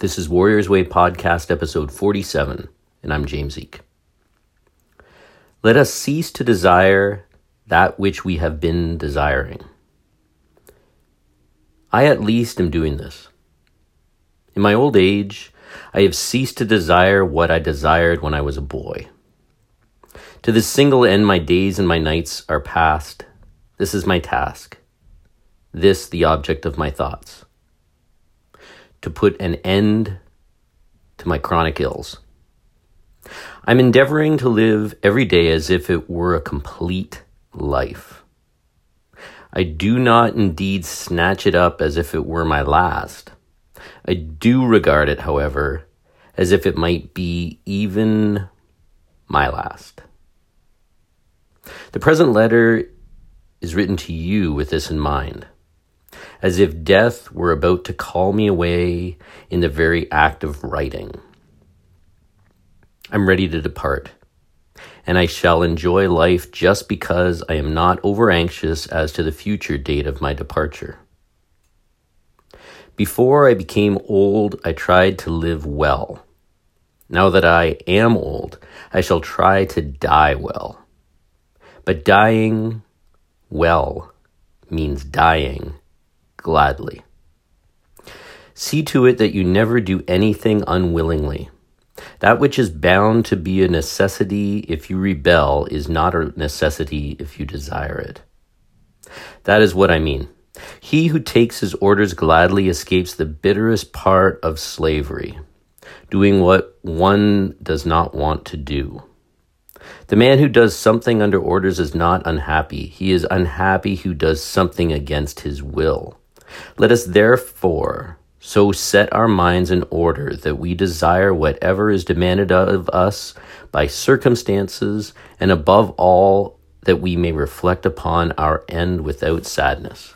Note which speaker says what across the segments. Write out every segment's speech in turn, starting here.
Speaker 1: This is Warriors Way Podcast, episode 47, and I'm James Eek. Let us cease to desire that which we have been desiring. I at least am doing this. In my old age, I have ceased to desire what I desired when I was a boy. To this single end, my days and my nights are past. This is my task. This, the object of my thoughts. To put an end to my chronic ills. I'm endeavoring to live every day as if it were a complete life. I do not indeed snatch it up as if it were my last. I do regard it, however, as if it might be even my last. The present letter is written to you with this in mind, as if death were about to call me away in the very act of writing. I'm ready to depart, and I shall enjoy life just because I am not over anxious as to the future date of my departure. Before I became old, I tried to live well. Now that I am old, I shall try to die well. But dying well means dying gladly. See to it that you never do anything unwillingly. That which is bound to be a necessity if you rebel is not a necessity if you desire it. That is what I mean. He who takes his orders gladly escapes the bitterest part of slavery, doing what one does not want to do. The man who does something under orders is not unhappy. He is unhappy who does something against his will. Let us therefore so set our minds in order that we desire whatever is demanded of us by circumstances, and above all, that we may reflect upon our end without sadness.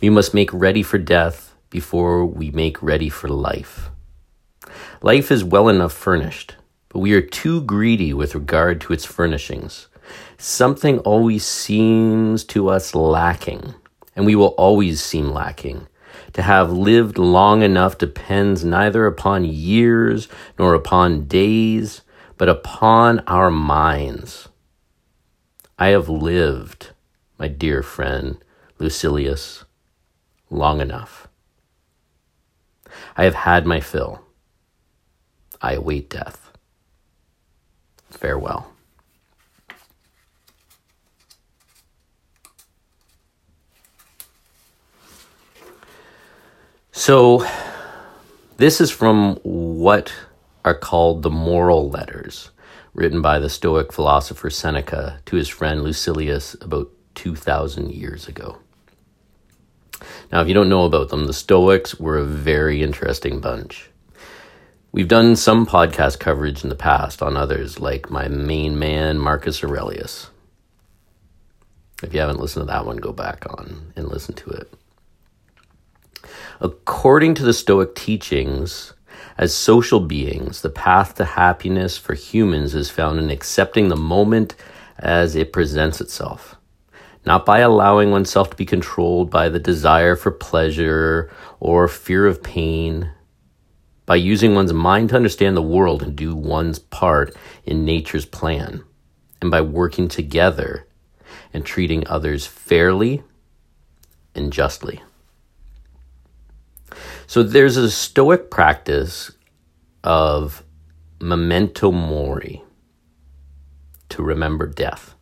Speaker 1: We must make ready for death before we make ready for life. Life is well enough furnished but we are too greedy with regard to its furnishings. Something always seems to us lacking, and we will always seem lacking. To have lived long enough depends neither upon years nor upon days, but upon our minds. I have lived, my dear friend Lucilius, long enough. I have had my fill. I await death farewell. So, this is from what are called the moral letters, written by the Stoic philosopher Seneca to his friend Lucilius about 2,000 years ago. Now, if you don't know about them, the Stoics were a very interesting bunch. We've done some podcast coverage in the past on others, like my main man, Marcus Aurelius. If you haven't listened to that one, go back on and listen to it. According to the Stoic teachings, as social beings, the path to happiness for humans is found in accepting the moment as it presents itself, not by allowing oneself to be controlled by the desire for pleasure or fear of pain by using one's mind to understand the world and do one's part in nature's plan, and by working together and treating others fairly and justly. So there's a Stoic practice of memento mori, to remember death.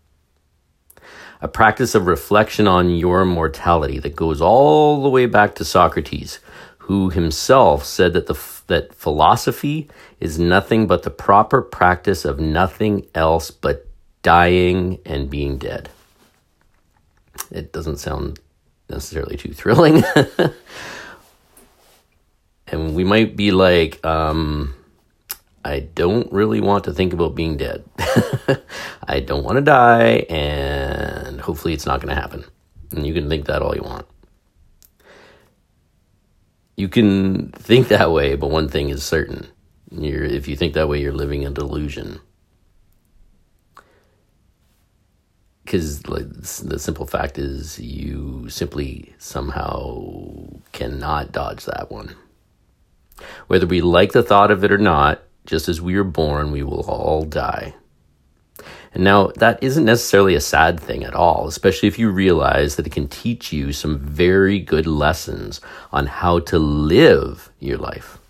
Speaker 1: A practice of reflection on your mortality that goes all the way back to Socrates, who himself said that the that philosophy is nothing but the proper practice of nothing else but dying and being dead. It doesn't sound necessarily too thrilling. and we might be like, um, I don't really want to think about being dead. I don't want to die, and hopefully it's not going to happen. And you can think that all you want you can think that way, but one thing is certain. You're, if you think that way, you're living a delusion. because like, the simple fact is you simply somehow cannot dodge that one. Whether we like the thought of it or not, just as we are born, we will all die. And now, that isn't necessarily a sad thing at all, especially if you realize that it can teach you some very good lessons on how to live your life.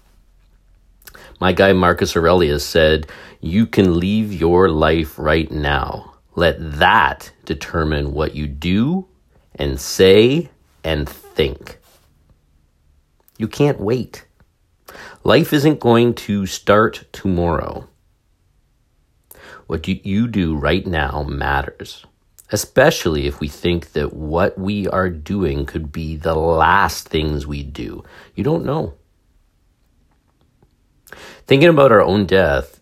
Speaker 1: My guy Marcus Aurelius said, You can leave your life right now. Let that determine what you do and say and think. You can't wait. Life isn't going to start tomorrow. What you do right now matters, especially if we think that what we are doing could be the last things we do. You don't know. Thinking about our own death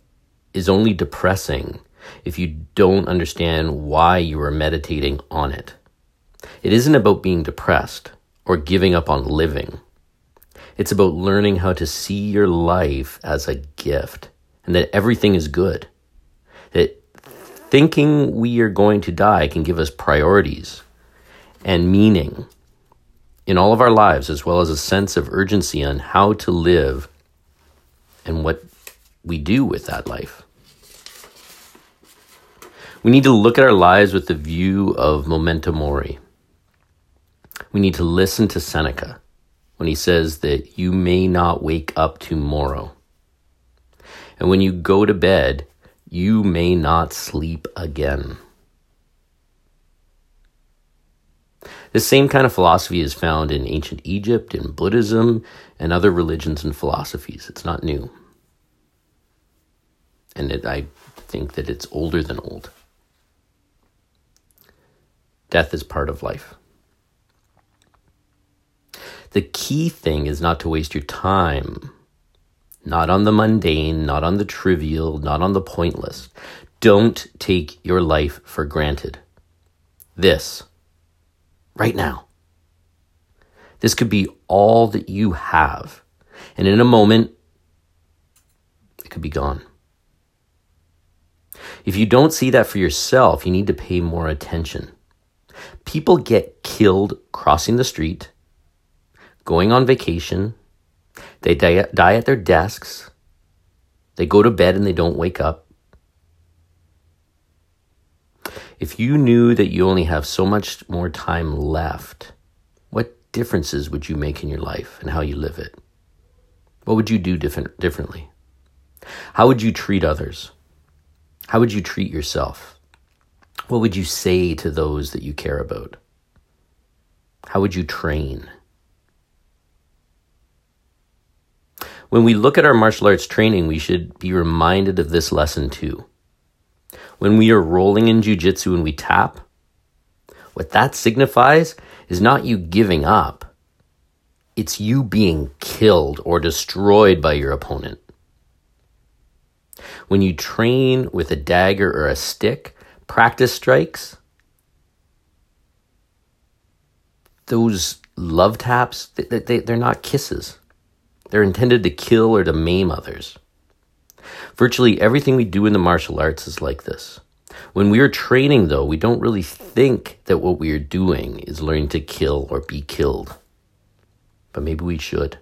Speaker 1: is only depressing if you don't understand why you are meditating on it. It isn't about being depressed or giving up on living. It's about learning how to see your life as a gift and that everything is good that thinking we are going to die can give us priorities and meaning in all of our lives, as well as a sense of urgency on how to live and what we do with that life. We need to look at our lives with the view of memento mori. We need to listen to Seneca when he says that you may not wake up tomorrow. And when you go to bed, you may not sleep again. The same kind of philosophy is found in ancient Egypt, in Buddhism, and other religions and philosophies. It's not new. And it, I think that it's older than old. Death is part of life. The key thing is not to waste your time not on the mundane, not on the trivial, not on the pointless. Don't take your life for granted. This, right now. This could be all that you have. And in a moment, it could be gone. If you don't see that for yourself, you need to pay more attention. People get killed crossing the street, going on vacation, they die, die at their desks. They go to bed and they don't wake up. If you knew that you only have so much more time left, what differences would you make in your life and how you live it? What would you do different, differently? How would you treat others? How would you treat yourself? What would you say to those that you care about? How would you train? When we look at our martial arts training, we should be reminded of this lesson too. When we are rolling in jujitsu and we tap, what that signifies is not you giving up, it's you being killed or destroyed by your opponent. When you train with a dagger or a stick, practice strikes, those love taps, they, they're not kisses. They're intended to kill or to maim others. Virtually everything we do in the martial arts is like this. When we are training, though, we don't really think that what we are doing is learning to kill or be killed. But maybe we should.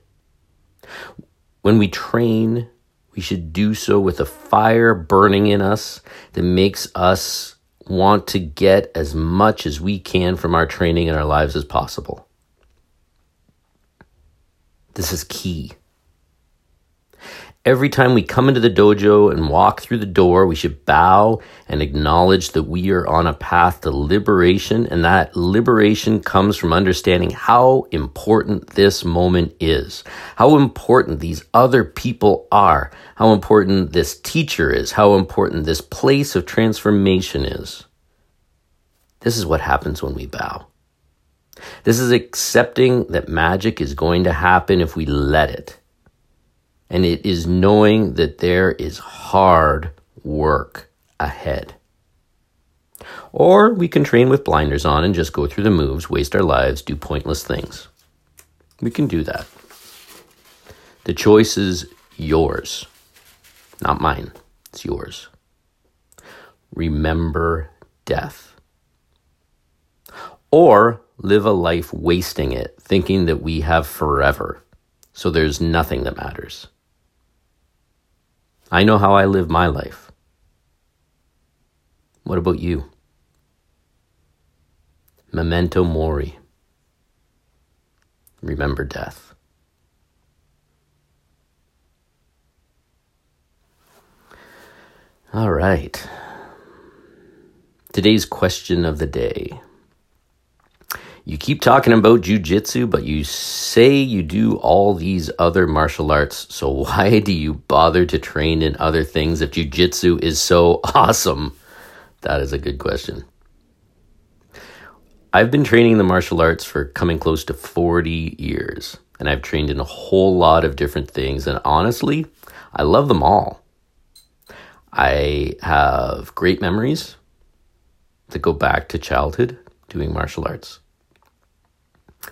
Speaker 1: When we train, we should do so with a fire burning in us that makes us want to get as much as we can from our training in our lives as possible. This is key. Every time we come into the dojo and walk through the door, we should bow and acknowledge that we are on a path to liberation, and that liberation comes from understanding how important this moment is, how important these other people are, how important this teacher is, how important this place of transformation is. This is what happens when we bow. This is accepting that magic is going to happen if we let it. And it is knowing that there is hard work ahead. Or we can train with blinders on and just go through the moves, waste our lives, do pointless things. We can do that. The choice is yours, not mine. It's yours. Remember death. or live a life wasting it, thinking that we have forever, so there's nothing that matters. I know how I live my life. What about you? Memento mori. Remember death. All right. Today's question of the day. You keep talking about jujitsu, but you say you do all these other martial arts. So why do you bother to train in other things if jujitsu is so awesome? That is a good question. I've been training in the martial arts for coming close to 40 years, and I've trained in a whole lot of different things. And honestly, I love them all. I have great memories that go back to childhood doing martial arts.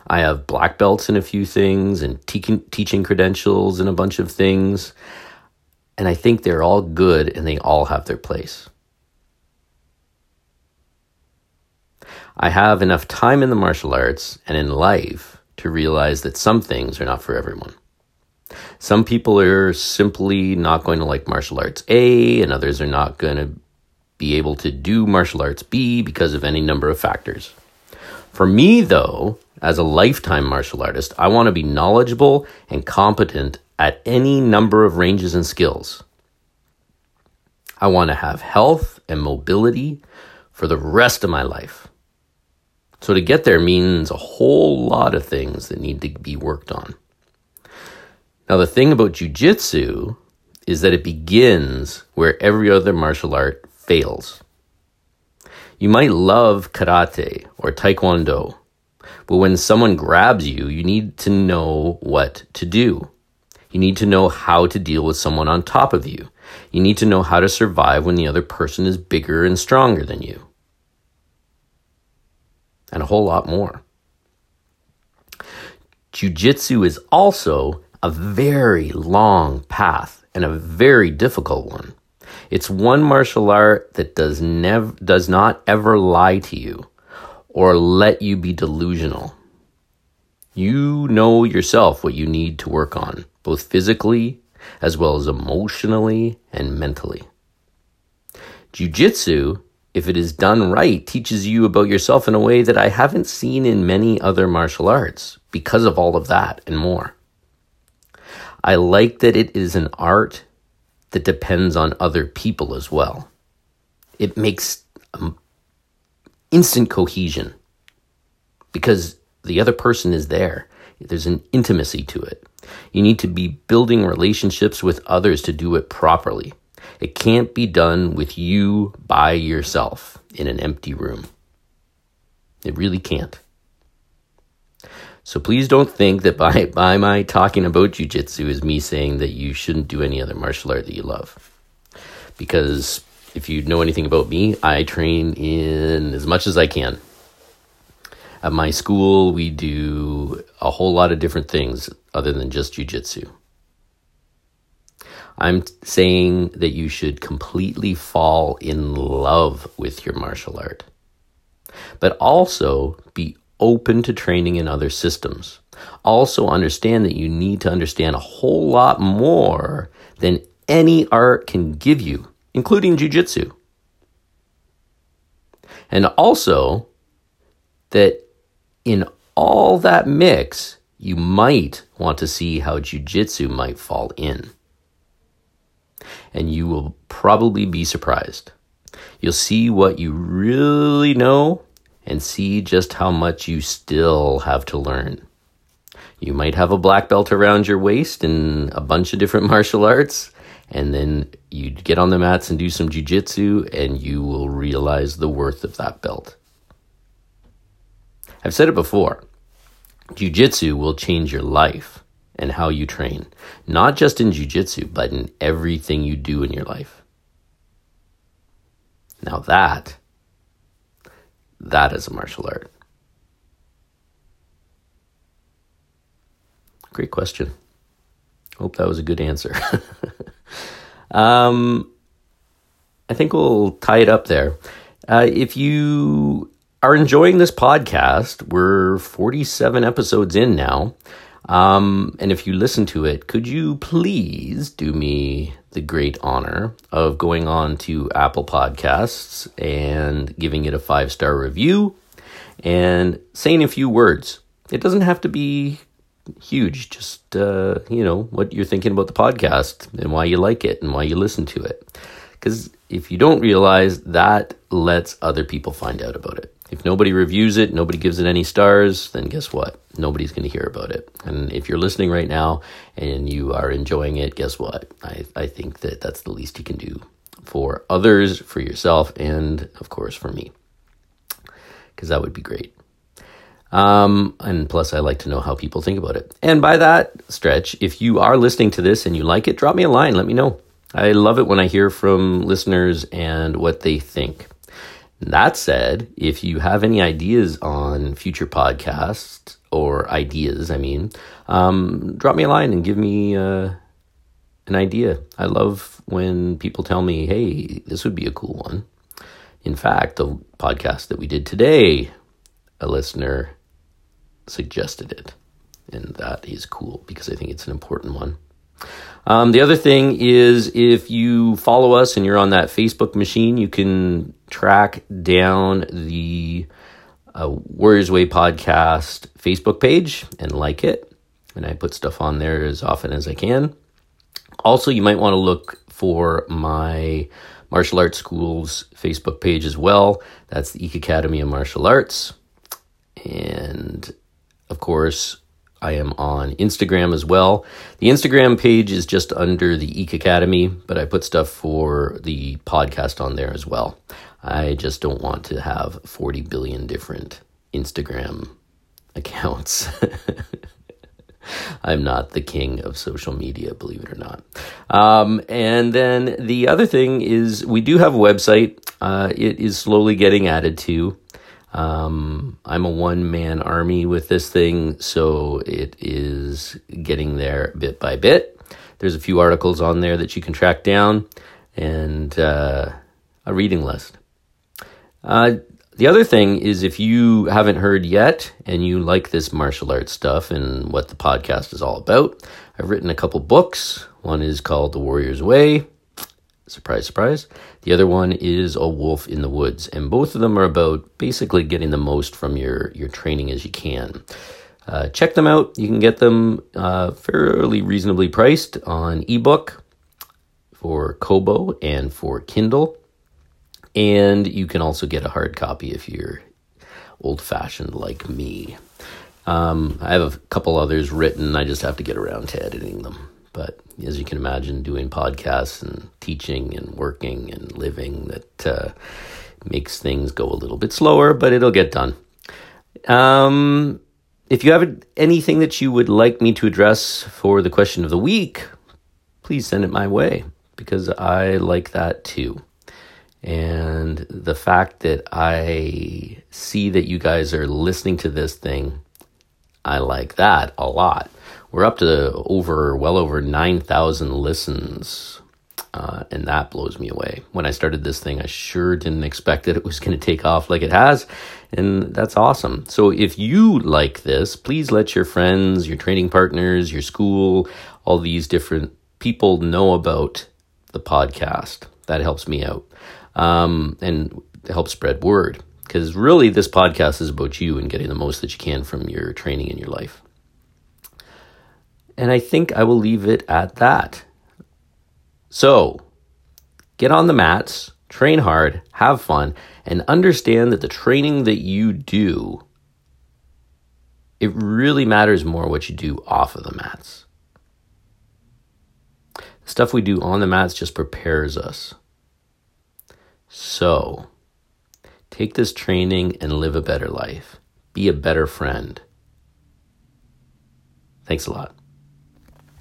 Speaker 1: I have black belts in a few things and te- teaching credentials in a bunch of things. And I think they're all good and they all have their place. I have enough time in the martial arts and in life to realize that some things are not for everyone. Some people are simply not going to like martial arts A, and others are not going to be able to do martial arts B because of any number of factors. For me, though, as a lifetime martial artist, I want to be knowledgeable and competent at any number of ranges and skills. I want to have health and mobility for the rest of my life. So to get there means a whole lot of things that need to be worked on. Now, the thing about jujitsu is that it begins where every other martial art fails. You might love karate or taekwondo, but when someone grabs you, you need to know what to do. You need to know how to deal with someone on top of you. You need to know how to survive when the other person is bigger and stronger than you and a whole lot more. Jiu-jitsu is also a very long path and a very difficult one. It's one martial art that does nev- does not ever lie to you or let you be delusional. You know yourself what you need to work on, both physically as well as emotionally and mentally. Jiu-jitsu if it is done right, teaches you about yourself in a way that I haven't seen in many other martial arts because of all of that and more. I like that it is an art that depends on other people as well. It makes um, instant cohesion because the other person is there. There's an intimacy to it. You need to be building relationships with others to do it properly. It can't be done with you by yourself in an empty room. It really can't. So please don't think that by, by my talking about jujitsu is me saying that you shouldn't do any other martial art that you love. Because if you know anything about me, I train in as much as I can. At my school, we do a whole lot of different things other than just jujitsu. I'm saying that you should completely fall in love with your martial art, but also be open to training in other systems. Also, understand that you need to understand a whole lot more than any art can give you, including jujitsu. And also, that in all that mix, you might want to see how jujitsu might fall in and you will probably be surprised. You'll see what you really know and see just how much you still have to learn. You might have a black belt around your waist in a bunch of different martial arts, and then you get on the mats and do some jujitsu, and you will realize the worth of that belt. I've said it before jujitsu will change your life and how you train, not just in jujitsu, but in everything you do in your life. Now that, that is a martial art. Great question. Hope that was a good answer. um, I think we'll tie it up there. Uh, if you are enjoying this podcast, we're 47 episodes in now. Um, and if you listen to it, could you please do me the great honor of going on to Apple Podcasts and giving it a five star review and saying a few words? It doesn't have to be huge, just, uh, you know, what you're thinking about the podcast and why you like it and why you listen to it. Because if you don't realize that lets other people find out about it. If nobody reviews it, nobody gives it any stars, then guess what? Nobody's going to hear about it. And if you're listening right now and you are enjoying it, guess what? I, I think that that's the least you can do for others, for yourself, and of course for me. Because that would be great. Um, and plus, I like to know how people think about it. And by that stretch, if you are listening to this and you like it, drop me a line. Let me know. I love it when I hear from listeners and what they think. That said, if you have any ideas on future podcasts or ideas, I mean, um, drop me a line and give me uh, an idea. I love when people tell me, hey, this would be a cool one. In fact, the podcast that we did today, a listener suggested it. And that is cool because I think it's an important one. Um, the other thing is if you follow us and you're on that Facebook machine, you can track down the uh, Warriors Way podcast Facebook page and like it. And I put stuff on there as often as I can. Also, you might want to look for my martial arts schools Facebook page as well. That's the Eek Academy of Martial Arts. And of course, I am on Instagram as well. The Instagram page is just under the Eek Academy, but I put stuff for the podcast on there as well. I just don't want to have 40 billion different Instagram accounts. I'm not the king of social media, believe it or not. Um, and then the other thing is, we do have a website. Uh, it is slowly getting added to. Um, I'm a one man army with this thing, so it is getting there bit by bit. There's a few articles on there that you can track down and uh, a reading list. Uh, the other thing is if you haven't heard yet and you like this martial arts stuff and what the podcast is all about, I've written a couple books. One is called The Warrior's Way. Surprise, surprise. The other one is A Wolf in the Woods. And both of them are about basically getting the most from your, your training as you can. Uh, check them out. You can get them uh, fairly reasonably priced on ebook for Kobo and for Kindle. And you can also get a hard copy if you're old fashioned like me. Um, I have a couple others written. I just have to get around to editing them. But as you can imagine, doing podcasts and teaching and working and living that uh, makes things go a little bit slower, but it'll get done. Um, if you have anything that you would like me to address for the question of the week, please send it my way because I like that too. And the fact that I see that you guys are listening to this thing, I like that a lot we're up to over well over 9,000 listens. Uh, and that blows me away. When I started this thing, I sure didn't expect that it was going to take off like it has. And that's awesome. So if you like this, please let your friends, your training partners, your school, all these different people know about the podcast. That helps me out um, and helps spread word. Because really, this podcast is about you and getting the most that you can from your training in your life. And I think I will leave it at that. So, get on the mats, train hard, have fun, and understand that the training that you do, it really matters more what you do off of the mats. The stuff we do on the mats just prepares us. So, take this training and live a better life. Be a better friend. Thanks a lot.